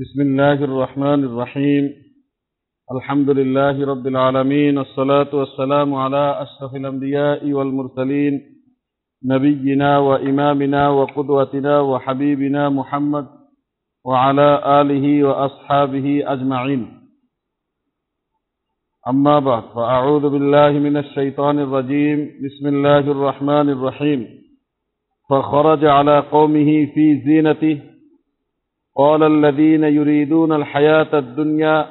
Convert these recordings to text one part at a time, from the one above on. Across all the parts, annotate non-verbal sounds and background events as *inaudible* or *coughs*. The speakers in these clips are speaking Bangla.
بسم الله الرحمن الرحيم. الحمد لله رب العالمين الصلاة والسلام على أشرف الأنبياء والمرسلين نبينا وإمامنا وقدوتنا وحبيبنا محمد وعلى آله وأصحابه أجمعين. أما بعد فأعوذ بالله من الشيطان الرجيم. بسم الله الرحمن الرحيم. فخرج على قومه في زينته قال الذين يريدون الحياة الدنيا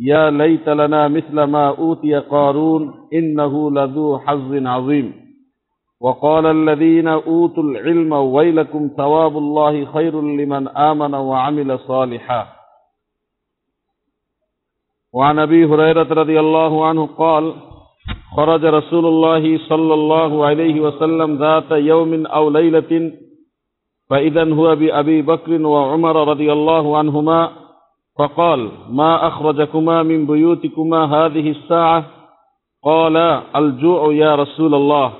يا ليت لنا مثل ما أوتي قارون إنه لذو حظ عظيم. وقال الذين أوتوا العلم ويلكم ثواب الله خير لمن آمن وعمل صالحا. وعن أبي هريرة رضي الله عنه قال خرج رسول الله صلى الله عليه وسلم ذات يوم أو ليلة فإذا هو بأبي بكر وعمر رضي الله عنهما فقال ما أخرجكما من بيوتكما هذه الساعة؟ قال الجوع يا رسول الله.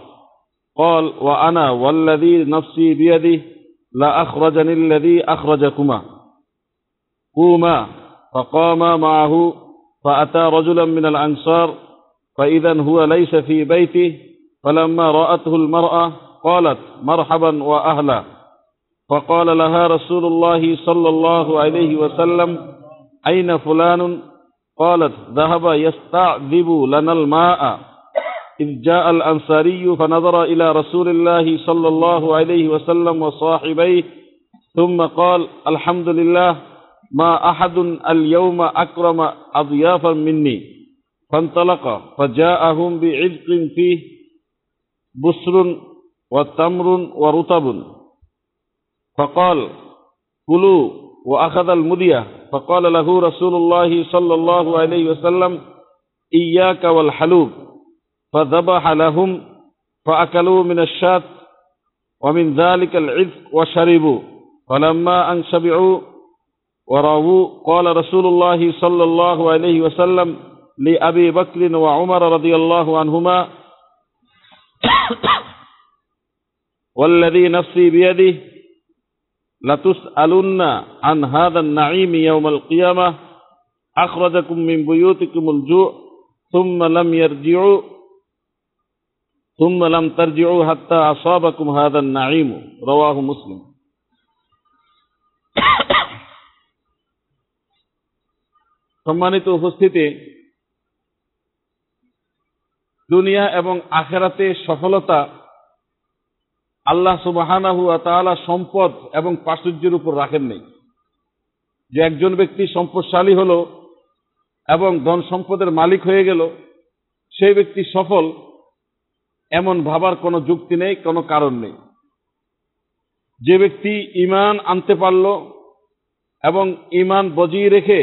قال وأنا والذي نفسي بيده لأخرجني الذي أخرجكما. قوما فقاما معه فأتى رجلا من الأنصار فإذا هو ليس في بيته فلما رأته المرأة قالت مرحبا وأهلا. فقال لها رسول الله صلى الله عليه وسلم أين فلان؟ قالت ذهب يستعذب لنا الماء. إذ جاء الأنصاري فنظر إلى رسول الله صلى الله عليه وسلم وصاحبيه ثم قال الحمد لله ما أحد اليوم أكرم أضيافا مني. فانطلق فجاءهم بعزق فيه بسر وتمر ورطب. فقال كلوا وأخذ المدية. فقال له رسول الله صلى الله عليه وسلم إياك والحلوب. فذبح لهم فأكلوا من الشاة ومن ذلك العذق وشربوا. فلما أن شبعوا ورووا قال رسول الله صلى الله عليه وسلم لأبي بكر وعمر رضي الله عنهما *coughs* والذي نفسي بيده لتسألن عن هذا النعيم يوم القيامة. أخرجكم من بيوتكم الجوع ثم لم يرجعوا ثم لم ترجعوا حتى أصابكم هذا النعيم. رواه مسلم. সম্মানিত উপস্থিতি দুনিয়া এবং আখেরাতে সফলতা আল্লাহ সুবাহানাহু তাআলা সম্পদ এবং প্রাচুর্যের উপর রাখেন নেই। যে একজন ব্যক্তি সম্পদশালী হলো এবং ধন সম্পদের মালিক হয়ে গেল সেই ব্যক্তি সফল এমন ভাবার কোনো যুক্তি নেই, কোনো কারণ নেই। যে ব্যক্তি ইমান আনতে পারল এবং ইমান বজিয়ে রেখে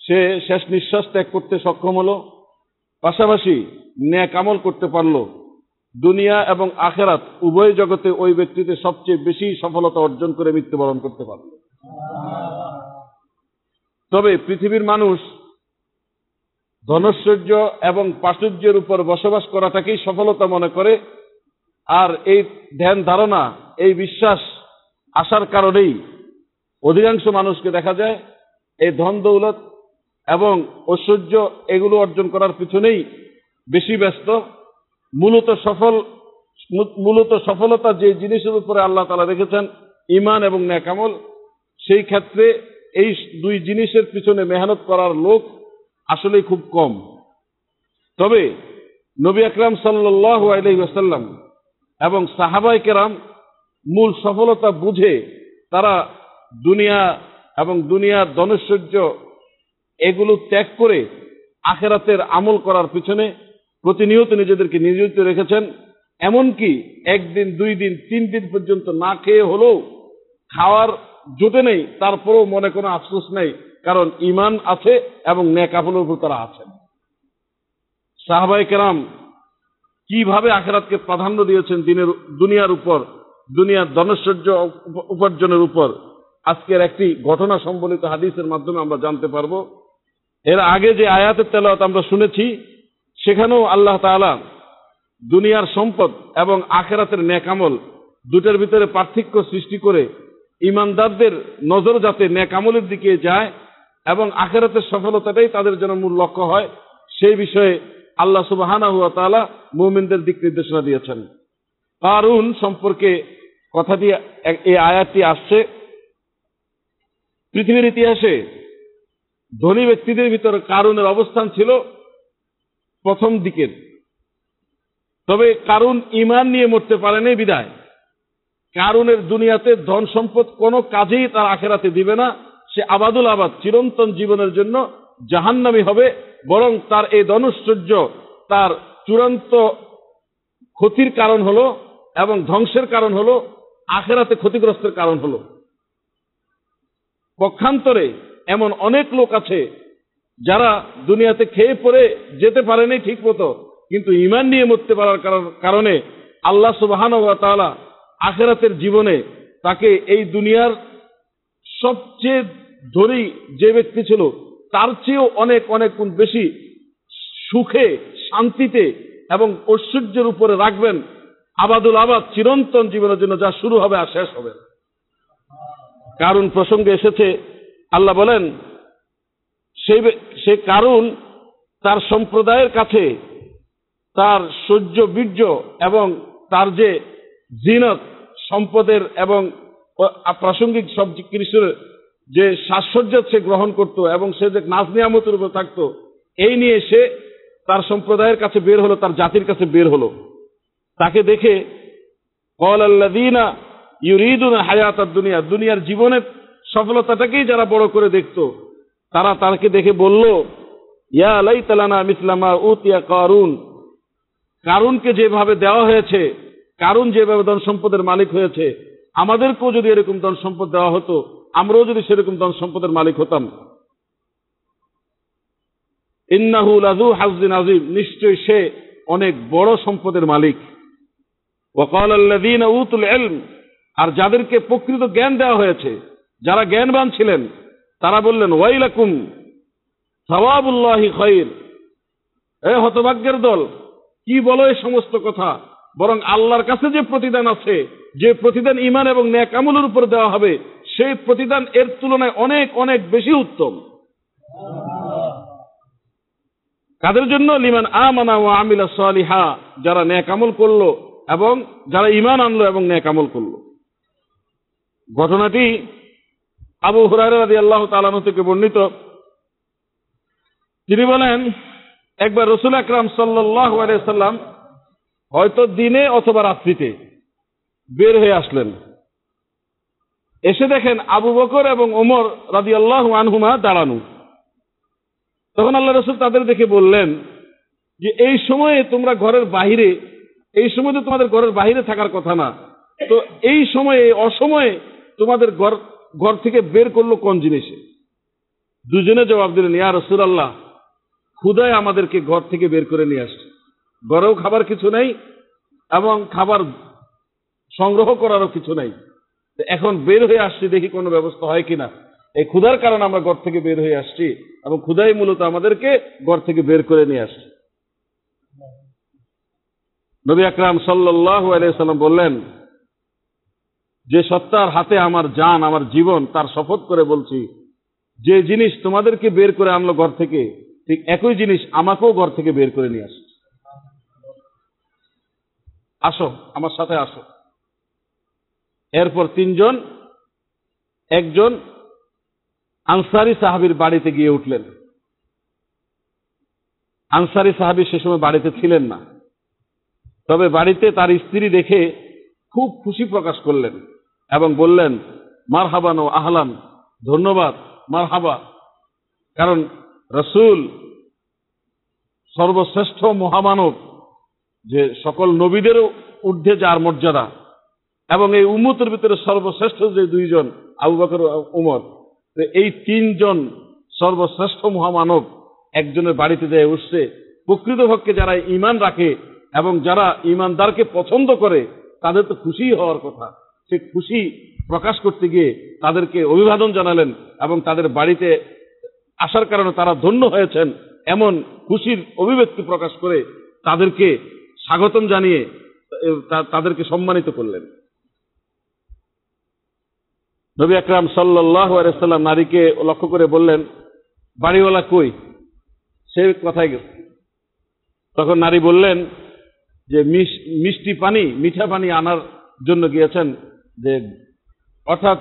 সে শেষ নিঃশ্বাস ত্যাগ করতে সক্ষম হলো, পাশাপাশি ন্যাক আমল করতে পারল দুনিয়া এবং আখেরাত, উভয় জগতে ওই ব্যক্তিতে সবচেয়ে বেশি সফলতা অর্জন করে মৃত্যুবরণ করতে পারবে। তবে পৃথিবীর মানুষ ধনৈশ্বর্য এবং প্রাচুর্যের উপর বসবাস করাটাকেই সফলতা মনে করে, আর এই ধ্যান ধারণা, এই বিশ্বাস আসার কারণেই অধিকাংশ মানুষকে দেখা যায় এই ধন দৌলত এবং ঐশ্বর্য এগুলো অর্জন করার পিছনেই বেশি ব্যস্ত। মূলত সফল, মূলত সফলতা যে জিনিসের উপরে আল্লাহ তালা রেখেছেন ইমান এবং ন্যাকামল, সেই ক্ষেত্রে এই দুই জিনিসের পিছনে মেহনত করার লোক আসলে খুব কম। তবে নবী আকরাম সাল্লাহ আলহিহাসাল্লাম এবং সাহাবাই কেরাম মূল সফলতা বুঝে তারা দুনিয়া এবং দুনিয়ার ধনৈশ্বর্য এগুলো ত্যাগ করে আখেরাতের আমল করার পিছনে প্রতিনিয়ত নিজেদেরকে নিয়োজিত রেখেছেন। এমনকি একদিন, দুই দিন, তিন দিন পর্যন্ত না খেয়ে হলেও খাওয়ার জোটে নেই, তারপরেও মনে কোনো আফসোস নেই, কারণ ইমান আছে এবং নেকাফলের উপর তারা আছেন। সাহাবাই কেরাম কীভাবে আখেরাতকে প্রাধান্য দিয়েছেন দিনের, দুনিয়ার উপর, দুনিয়ার ধনৈশ্বর্য উপার্জনের উপর? আজকের একটি ঘটনা সম্বলিত হাদিসের মাধ্যমে আমরা জানতে পারব। এর আগে যে আয়াতের তেলাওয়াত আমরা শুনেছি সেখানেও আল্লাহ তাআলা দুনিয়ার সম্পদ এবং আখেরাতের ন্যাকামল দুটার ভিতরে পার্থক্য সৃষ্টি করে ইমানদারদের নজর যাতে ন্যাকামলের দিকে যায় এবং আখেরাতের সফলতাটাই তাদের জন্য মূল লক্ষ্য হয়, সেই বিষয়ে আল্লাহ সুবাহানা হুয়া তালা মুমিনদের দিক নির্দেশনা দিয়েছেন। কারুন সম্পর্কে কথাটি এই আয়াতটি আসছে। পৃথিবীর ইতিহাসে ধনী ব্যক্তিদের ভিতরে কারুনের অবস্থান ছিল প্রথম দিকের। তবে কারুন ইমান নিয়ে মরতে পারেনি বিদায়। কারুনের দুনিয়াতে ধন সম্পদ কোনো কাজেই তার আখেরাতে দিবে না। সে আবাদুল আবাদ, চিরন্তন জীবনের জন্য জাহান্নামি হবে, বরং তার এই ধনুশ্বর্য তার চূড়ান্ত ক্ষতির কারণ হলো এবং ধ্বংসের কারণ হলো, আখেরাতে ক্ষতিগ্রস্তের কারণ হলো। পক্ষান্তরে এমন অনেক লোক আছে যারা দুনিয়াতে খেয়ে পরে যেতে পারেনি ঠিক মতো, কিন্তু ইমান নিয়ে মরতে পারার কারণে আল্লাহ সুবাহান তাআলা আখেরাতের জীবনে তাকে এই দুনিয়ার সবচেয়ে ধনী যে ব্যক্তি ছিল, তার চেয়েও অনেক অনেক গুণ বেশি সুখে, শান্তিতে এবং ঐশ্বর্যের উপরে রাখবেন আবাদুল আবাদ চিরন্তন জীবনের জন্য, যা শুরু হবে আর শেষ হবে কারণ প্রসঙ্গে এসেছে, আল্লাহ বলেন সেই সে কারণ তার সম্প্রদায়ের কাছে তার সহ্য বীর্য এবং তার যে জিনত, সম্পদের এবং প্রাসঙ্গিক সব কৃষির যে সাজসজ্জা সে গ্রহণ করত এবং সে যে নাচ নিয়ামতের উপর থাকতো, এই নিয়ে সে তার সম্প্রদায়ের কাছে বের হলো, তার জাতির কাছে বের হলো। তাকে দেখে কল আল্লাদিনা ইউরিদুন হায়াত দুনিয়া, দুনিয়ার জীবনের সফলতাটাকেই যারা বড় করে দেখত তারা তাকে দেখে বলল, ইয়া আলাই তালানা মিসলামা উতিয়া কারুন। কারুনকে যেভাবে দেওয়া হয়েছে, কারুন যেভাবে ধন সম্পদের মালিক হয়েছে, আমাদেরকেও যদি এরকম ধন সম্পদ দেওয়া হতো, আমরাও যদি সেরকম ধন সম্পদের মালিক হতাম। ইন্নাহুল আজু হাজদিন আজিম নিশ্চয়ই সে অনেক বড় সম্পদের মালিক। ওকাল আল্লাদিন উতুল এলম আর যাদেরকে প্রকৃত জ্ঞান দেওয়া হয়েছে, যারা জ্ঞানবান ছিলেন তারা বললেন, ওয়াইলাকুম সওয়াবুল্লাহি খৈর এ হতভাগ্যের দল, কি বলো এই সমস্ত কথা? বরং আল্লাহর কাছে যে প্রতিদান আছে, যে প্রতিদান ইমান এবং ন্যাক আমলের উপর দেওয়া হবে, সেই প্রতিদান এর তুলনায় অনেক অনেক বেশি উত্তম। কাদের জন্য? লিমান আমানা ও আমিলা সালিহা, যারা ন্যাক আমল করল এবং যারা ইমান আনলো এবং ন্যাক আমল করল। ঘটনাটি আবু হুরারি আল্লাহ তালানু থেকে বর্ণিত। তিনি বলেন, একবার রসুল আকরাম সাল্লাহ সাল্লাম হয়তো দিনে অথবা রাত্রিতে বের হয়ে আসলেন। এসে দেখেন আবু বকর এবং ওমর রাদি আল্লাহ আনহুমা দাঁড়ানো। তখন আল্লাহ রসুল তাদের দেখে বললেন যে, এই সময়ে তোমরা ঘরের বাহিরে, এই সময় তো তোমাদের ঘরের বাহিরে থাকার কথা না। তো এই সময়ে অসময়ে তোমাদের ঘর ঘর থেকে বের করল কোন জিনিসে? দুজনে জবাব দিলেন, ইয়া রসুল আল্লাহ ক্ষুদায় আমাদেরকে ঘর থেকে বের করে নিয়ে আসছে। ঘরেও খাবার কিছু নেই এবং খাবার সংগ্রহ করারও কিছু নাই। এখন বের হয়ে আসছি, দেখি কোনো ব্যবস্থা হয় কিনা। এই ক্ষুধার কারণে আমরা ঘর থেকে বের হয়ে আসছি এবং ক্ষুধাই মূলত আমাদেরকে ঘর থেকে বের করে নিয়ে আসছে। নবী আকরাম সাল্লাহ আলাইসাল্লাম বললেন যে সত্তার হাতে আমার জান আমার জীবন, তার শপথ করে বলছি, যে জিনিস তোমাদেরকে বের করে আনলো ঘর থেকে, ঠিক একই জিনিস আমাকেও ঘর থেকে বের করে নিয়ে আসে আসো, আমার সাথে আসো। এরপর তিনজন, একজন আনসারি সাহাবির বাড়িতে গিয়ে উঠলেন। আনসারি সাহাবি সে সময় বাড়িতে ছিলেন না। তবে বাড়িতে তার স্ত্রী দেখে খুব খুশি প্রকাশ করলেন। এবং বললেন মার হাবান ও আহলান, ধন্যবাদ মার হাবা কারণ রসুল সর্বশ্রেষ্ঠ মহামানব, যে সকল নবীদেরও ঊর্ধ্বে যার মর্যাদা, এবং এই উম্মতের ভিতরে সর্বশ্রেষ্ঠ যে দুইজন, আবু বকর উমর এই তিনজন সর্বশ্রেষ্ঠ মহামানব একজনের বাড়িতে যায় উঠছে। প্রকৃতপক্ষে যারা ইমান রাখে এবং যারা ইমানদারকে পছন্দ করে, তাদের তো খুশি হওয়ার কথা। সে খুশি প্রকাশ করতে গিয়ে তাদেরকে অভিবাদন জানালেন এবং তাদের বাড়িতে আসার কারণে তারা ধন্য হয়েছেন এমন খুশির অভিব্যক্তি প্রকাশ করে তাদেরকে স্বাগতম জানিয়ে তাদেরকে সম্মানিত করলেন। নবী আকরাম সাল্লাহ আলাইসাল্লাম নারীকে লক্ষ্য করে বললেন, বাড়িওয়ালা কই? সে কথায় গেছে। তখন নারী বললেন যে মিষ্টি পানি, মিঠা পানি আনার জন্য গিয়েছেন যে অর্থাৎ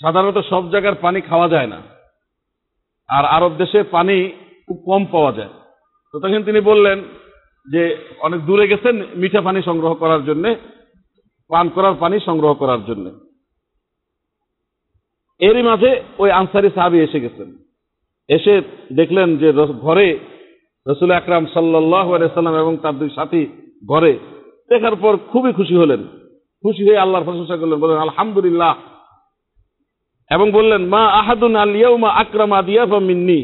সাধারণত সব জায়গার পানি খাওয়া যায় না। আর আরব দেশে পানি খুব কম পাওয়া যায়। তো তখন তিনি বললেন যে, অনেক দূরে গেছেন মিঠা পানি সংগ্রহ করার জন্য, পান করার পানি সংগ্রহ করার জন্য। এরই মাঝে ওই আনসারি সাহাবি এসে গেছেন। এসে দেখলেন যে ঘরে রসুল আকরাম সাল্লাহ সাল্লাম এবং তার দুই সাথী ঘরে। দেখার পর খুবই খুশি হলেন। খুশি হয়ে আল্লাহর প্রশংসা করলেন, বললেন, আলহামদুলিল্লাহ। এবং বললেন, মা আহাদুন আলিয়াউমা আকরামা দিয়াফা মিন্নি।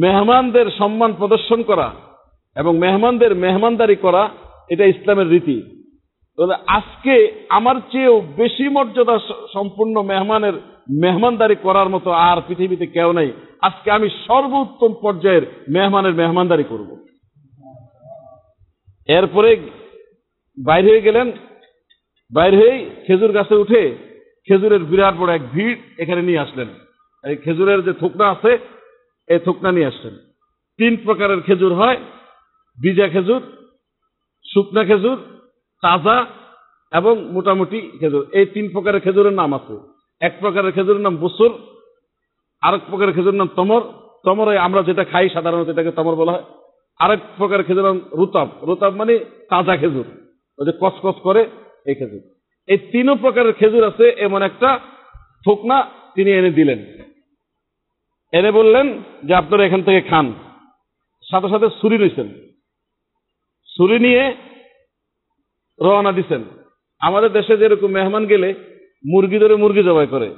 মেহমানদের সম্মান প্রদর্শন করা এবং মেহমানদের মেহমানদারি করা, এটা ইসলামের রীতি। আজকে আমার চেয়েও বেশি মর্যাদা সম্পূর্ণ মেহমানের মেহমানদারি করার মতো আর পৃথিবীতে কেউ নেই। আজকে আমি সর্বোত্তম পর্যায়ের মেহমানের মেহমানদারি করব। এরপরে বাইরে হয়ে গেলেন, বাইরে হয়ে খেজুর গাছে উঠে খেজুরের বিরাট বড় এক ভিড় এখানে নিয়ে আসলেন। এই খেজুরের যে থুকনা আছে, এই থুকনা নিয়ে আসলেন। তিন প্রকারের খেজুর হয়, বিজা খেজুর, শুকনা খেজুর, তাজা এবং মোটামুটি খেজুর। এই তিন প্রকারের খেজুরের নাম আছে। এক প্রকারের খেজুরের নাম বসুর, আরেক প্রকারের খেজুরের নাম তমর। তমর আমরা যেটা খাই, সাধারণত এটাকে তমর বলা হয়। আরেক প্রকারের খেজুর নাম রুতাব। রুতাব মানে তাজা খেজুর। যে কসকস করে এই খেজুর। এই তিনও প্রকারের খেজুর আছে, এমন একটা থুকনা তিনি এনে দিলেন। এনে বললেন যে, আপনারা এখান থেকে খান। সাথে সাথে ছুরি নিয়েছেন ছুরি নিয়ে রওনা দিছেন। আমাদের দেশে যেরকম মেহমান গেলে মুরগি ধরে মুরগি জবাই করে,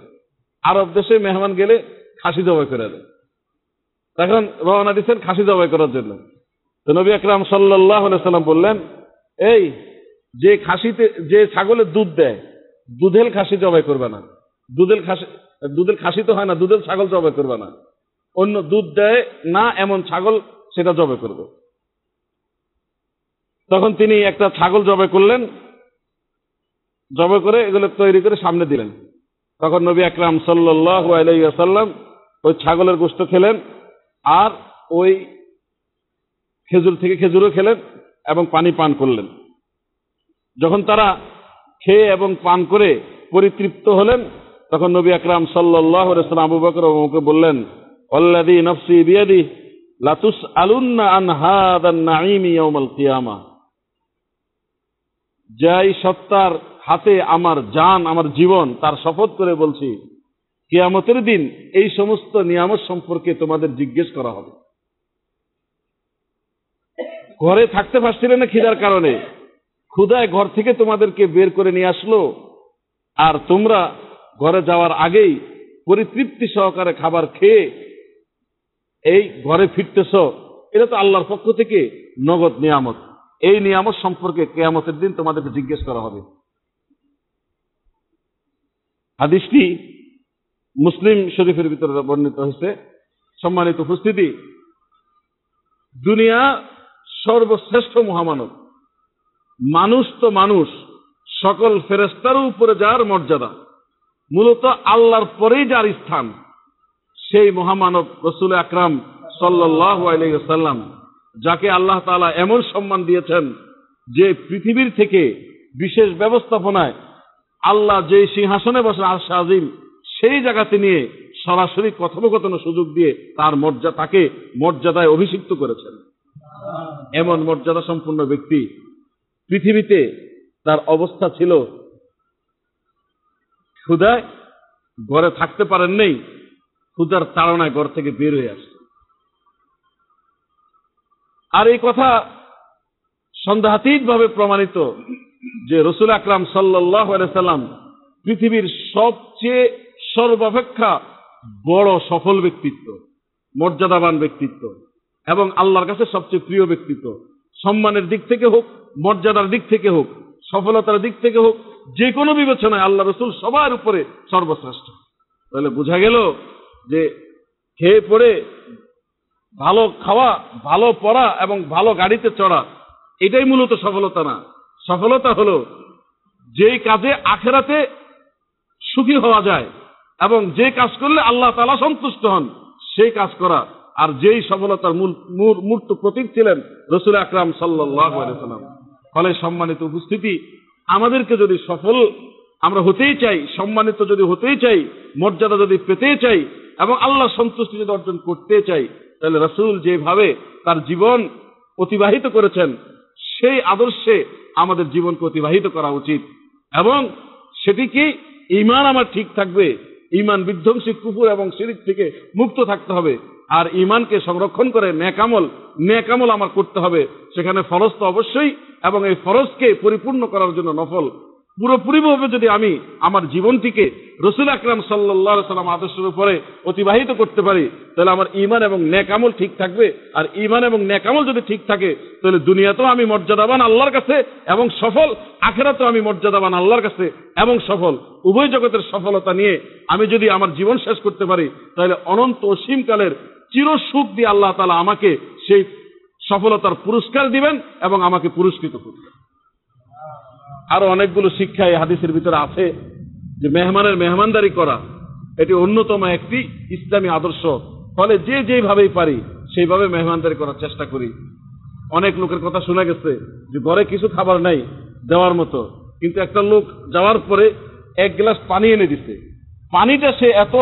আরব দেশে মেহমান গেলে খাসি জবাই করে দেয়। তখন রওনা দিচ্ছেন খাসি জবাই করার জন্য। তো নবী আকরাম সাল্লাহ সাল্লাম বললেন, এই যে খাসিতে, যে ছাগলের দুধ দেয়, দুধেল খাসি জবাই করবে না। দুধেল খাসি দুধের খাসি তো হয় না দুধের ছাগল জবাই করবে না। অন্য দুধ দেয় না, এমন ছাগল সেটা জবাই করবে। তখন তিনি একটা ছাগল জবাই করলেন, জবাই করে এগুলো তৈরি করে সামনে দিলেন। তখন নবী আকরাম সাল্লাহ আলাইসাল্লাম ওই ছাগলের গোস্ত খেলেন আর ওই খেজুর থেকে খেজুরও খেলেন এবং পানি পান করলেন। যখন তারা খেয়ে এবং পান করে পরিতৃপ্ত হলেন, তখন নবী আকরাম সাল্লাহ আবু বকর বললেন অল্লাদি নফসি বিয়াদি লাতুস আলুন্না কিয়ামা যাই সত্তার হাতে আমার জান, আমার জীবন, তার শপথ করে বলছি, কিয়ামতের দিন এই সমস্ত নিয়ামত সম্পর্কে তোমাদের জিজ্ঞেস করা হবে। ঘরে থাকতে পারছিলে না খিদার কারণে। ক্ষুদায় ঘর থেকে তোমাদেরকে বের করে নিয়ে আসলো। আর তোমরা ঘরে যাওয়ার আগেই পরিতৃপ্তি সহকারে খাবার খেয়ে এই ঘরে ফিরতেছ। এটা তো আল্লাহর পক্ষ থেকে নগদ নিয়ামত। এই নিয়ামত সম্পর্কে কেয়ামতের দিন তোমাদেরকে জিজ্ঞেস করা হবে। হাদিসটি মুসলিম শরীফের ভিতরে বর্ণিত হয়েছে। সম্মানিত উপস্থিতি, দুনিয়া সর্বশ্রেষ্ঠ মহামানব। মানুষ তো মানুষ, সকল ফেরেস্তার উপরে যার মর্যাদা। মূলত আল্লাহর পরেই যার স্থান, সেই মহামানব রসুল আকরাম সাল্লাহ যাকে আল্লাহ তালা এমন সম্মান দিয়েছেন যে পৃথিবীর থেকে বিশেষ ব্যবস্থাপনায় আল্লাহ যে সিংহাসনে বসেন আর আজিম, সেই জায়গাতে নিয়ে সরাসরি কথোপকথনের সুযোগ দিয়ে তার মর্যাদা তাকে মর্যাদায় অভিষিক্ত করেছেন। এমন মর্যাদা সম্পন্ন ব্যক্তি পৃথিবীতে তার অবস্থা ছিল ক্ষুদায় ঘরে থাকতে পারেন নেই ক্ষুদার তাড়নায় ঘর থেকে বের হয়ে আসছে। আর এই কথা সন্দেহাতীত ভাবে প্রমাণিত যে রসুল আকরাম সাল্লাহ সাল্লাম পৃথিবীর সবচেয়ে সর্বাপেক্ষা বড় সফল ব্যক্তিত্ব, মর্যাদাবান ব্যক্তিত্ব এবং আল্লাহর কাছে সবচেয়ে প্রিয় ব্যক্তিত্ব। সম্মানের দিক থেকে হোক মর্যাদার দিক থেকে হোক, সফলতার দিক থেকে হোক, যে কোনো বিবেচনায় আল্লাহ রসুল সবার উপরে সর্বশ্রেষ্ঠ। তাহলে বোঝা গেল যে খেয়ে পড়ে, ভালো খাওয়া, ভালো পড়া এবং ভালো গাড়িতে চড়া, এটাই মূলত সফলতা না। সফলতা হলো যেই কাজে আখেরাতে সুখী হওয়া যায় এবং যে কাজ করলে আল্লাহ তালা সন্তুষ্ট হন, সেই কাজ করা। আর যেই সফলতার মূল মূর- মূর্ত প্রতীক ছিলেন রসুল আকরাম সাল্লাহ সাল্লাম ফলে সম্মানিত উপস্থিতি, আমাদেরকে যদি সফল আমরা হতেই চাই, সম্মানিত যদি হতেই চাই, মর্যাদা যদি পেতেই চাই, এবং আল্লাহ সন্তুষ্টি যদি অর্জন করতে চাই, তাহলে রসুল যেভাবে তার জীবন অতিবাহিত করেছেন, সেই আদর্শে আমাদের জীবনকে অতিবাহিত করা উচিত। এবং সেটি কি ইমান আমার ঠিক থাকবে ইমান বিধ্বংসী কুকুর এবং সিরিক থেকে মুক্ত থাকতে হবে। আর ইমানকে সংরক্ষণ করে ন্যাকামল ন্যাকামল আমার করতে হবে। সেখানে ফরজ তো অবশ্যই, এবং এই ফরজকে পরিপূর্ণ করার জন্য নফল। পুরোপুরিভাবে যদি আমি আমার জীবনটিকে রসুল আকরাম সাল্লাহ সাল্লাম আদর্শের উপরে অতিবাহিত করতে পারি, তাহলে আমার ইমান এবং ন্যাকামল ঠিক থাকবে। আর ইমান এবং ন্যাকামল যদি ঠিক থাকে, তাহলে দুনিয়াতেও আমি মর্যাদাবান আল্লাহর কাছে এবং সফল, আখেরাতেও আমি মর্যাদাবান আল্লাহর কাছে এবং সফল। উভয় জগতের সফলতা নিয়ে আমি যদি আমার জীবন শেষ করতে পারি, তাহলে অনন্ত অসীমকালের চির সুখ দিয়ে আল্লাহ তালা আমাকে সেই সফলতার পুরস্কার দিবেন এবং আমাকে পুরস্কৃত করবেন। আরও অনেকগুলো শিক্ষা এই হাদিসের ভিতরে আছে যে মেহমানের মেহমানদারি করা, এটি অন্যতম একটি ইসলামী আদর্শ। ফলে যে যেভাবেই পারি, সেইভাবে মেহমানদারি করার চেষ্টা করি। অনেক লোকের কথা শোনা গেছে যে ঘরে কিছু খাবার নাই, দেওয়ার মতো। কিন্তু একটা লোক যাওয়ার পরে এক গ্লাস পানি এনে দিছে। পানিটা সে এত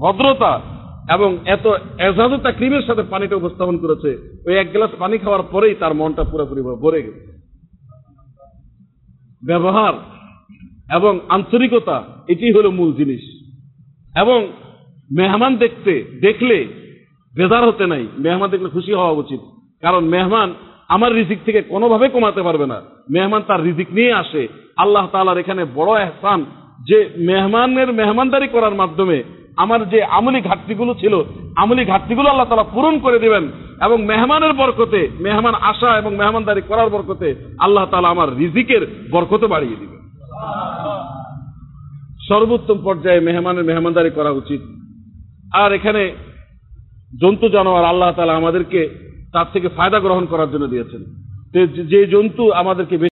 ভদ্রতা এবং এত এজাজতা ক্রিমের সাথে পানিটা উপস্থাপন করেছে, ওই এক গ্লাস পানি খাওয়ার পরেই তার মনটা পুরোপুরি ভরে গেছে। ব্যবহার এবং আন্তরিকতা এটি হলো মূল জিনিস। এবং মেহমান দেখতে, দেখলে বেজার হতে নাই। মেহমান দেখলে খুশি হওয়া উচিত। কারণ মেহমান আমার রিজিক থেকে কোনোভাবে কমাতে পারবে না। মেহমান তার রিজিক নিয়ে আসে। আল্লাহ তালার এখানে বড় এহসান যে মেহমানের মেহমানদারি করার মাধ্যমে আমার যে আমলি ঘাটতিগুলো ছিল, আমলি ঘাটতিগুলো আল্লাহ তালা পূরণ করে দিবেন এবং মেহমানের বরকতে, মেহমান আসা এবং মেহমানদারি করার বরকতে আল্লাহ তালা আমার রিজিকের বরকতে বাড়িয়ে দিবেন। সর্বোত্তম পর্যায়ে মেহমানের মেহমানদারি করা উচিত। আর এখানে জন্তু জানোয়ার আল্লাহ তালা আমাদেরকে তার থেকে ফায়দা গ্রহণ করার জন্য দিয়েছেন। যে- যে জন্তু আমাদেরকে